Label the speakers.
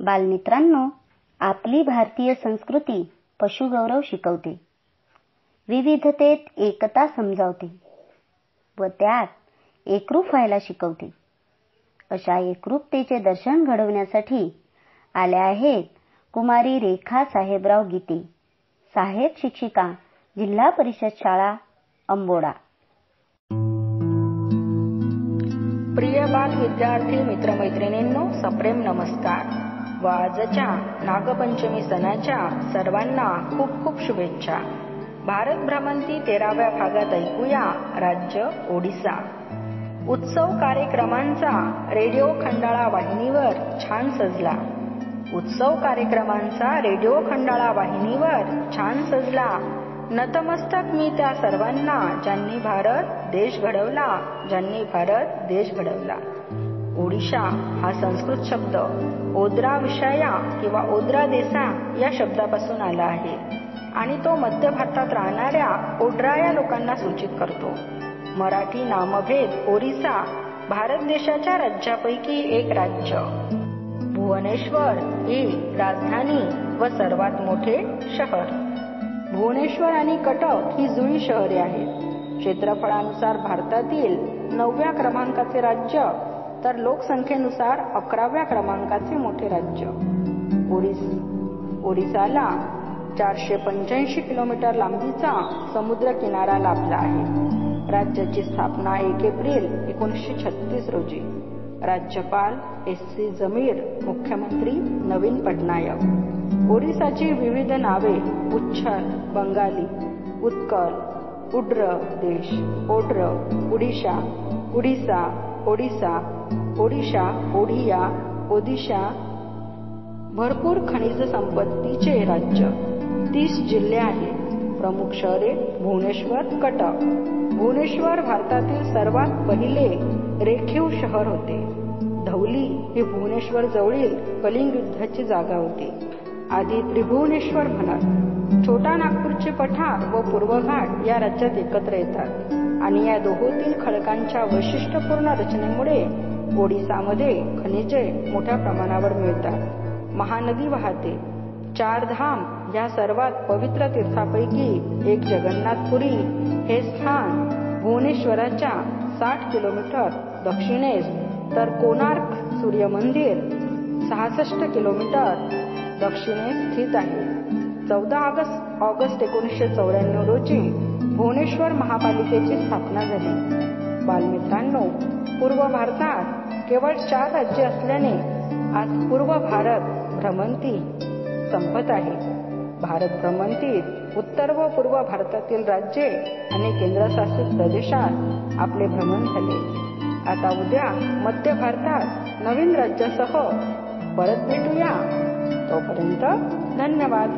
Speaker 1: बालमित्रांनो आपली भारतीय संस्कृती पशुगौरव शिकवते. विविधतेत एकता समजावते व त्यात एकरूप व्हायला शिकवते. अशा एकरूपतेचे दर्शन घडवण्यासाठी आल्या आहेत कुमारी रेखा साहेबराव गीते साहेब शिक्षिका जिल्हा परिषद शाळा अंबोडा.
Speaker 2: प्रिय बाल विद्यार्थी मित्रमैत्रिणींनो सप्रेम नमस्कार. व आजच्या नागपंचमी सणाच्या सर्वांना खूप खूप शुभेच्छा. भारत भ्रमंती तेराव्या भागात ऐकूया राज्य ओडिसा. उत्सव कार्यक्रमांचा रेडिओ खंडाळा वाहिनीवर छान सजला. उत्सव कार्यक्रमांचा रेडिओ खंडाळा वाहिनीवर छान सजला. नतमस्तक मी त्या सर्वांना ज्यांनी भारत देश घडवला ज्यांनी भारत देश घडवला. ओडिशा हा संस्कृत शब्द ओद्रा विषया किंवा ओद्रा देसा या शब्दापासून आला आहे. आणि तो मध्य भारतात राहणाऱ्या ओड्रा या लोकांना सूचित करतो. मराठी नामभेद ओरिसा भारत देशाच्या राज्यापैकी एक राज्य. भुवनेश्वर ही राजधानी व सर्वात मोठे शहर. भुवनेश्वर आणि कटक ही जुळी शहरे आहेत. क्षेत्रफळानुसार भारतातील नवव्या क्रमांकाचे राज्य तर लोकसंख्येनुसार अकराव्या क्रमांकाचे मोठे राज्य. ओरिस ओरिसाला चारशे पंच्याऐंशी किलोमीटर लांबीचा समुद्र किनारा लाभला आहे. राज्याची स्थापना एक एप्रिल एकोणीसशे छत्तीस रोजी. राज्यपाल एस सी जमीर मुख्यमंत्री नवीन पटनायक. ओरिसाची विविध नावे उच्छल बंगाली उत्कल उड्र देश ओड्र उडिशा उडिसा ओडिसा ओडिशा ओडिया ओदिशा. भरपूर खनिज संपत्तीचे राज्य. तीस जिल्हे आहेत. प्रमुख शहरे भुवनेश्वर कटक. भुवनेश्वर भारतातील सर्वात पहिले रेखीव शहर होते. धौली ही भुवनेश्वर जवळील कलिंग युद्धाची जागा होती. आधी त्रिभुवनेश्वर म्हणत छोटा नागपूरचे पठार व पूर्वघाट या राज्यात एकत्र येतात. आणि या दोहोतील खडकांच्या वैशिष्ट्यपूर्ण रचनेमुळे ओडिसामध्ये खनिजे मोठ्या प्रमाणावर मिळतात. महानदी वाहते. चार धाम या सर्वात पवित्र तीर्थापैकी एक जगन्नाथपुरी. हे स्थान भुवनेश्वराच्या साठ किलोमीटर दक्षिणेस तर कोणार्क सूर्य मंदिर सहासष्ट किलोमीटर दक्षिणेस स्थित आहे. चौदा ऑगस्ट ऑगस्ट एकोणीसशे चौऱ्याण्णव रोजी भुवनेश्वर महापालिकेची स्थापना झाली. बालमित्रांनो पूर्व भारतात केवळ चार राज्य असल्याने आज पूर्व भारत भ्रमंती संपत आहे. भारत भ्रमंतीत उत्तर व पूर्व भारतातील राज्ये आणि केंद्रशासित प्रदेशात आपले भ्रमण झाले. आता उद्या मध्य भारतात नवीन राज्यासह परत भेटूया. तोपर्यंत धन्यवाद.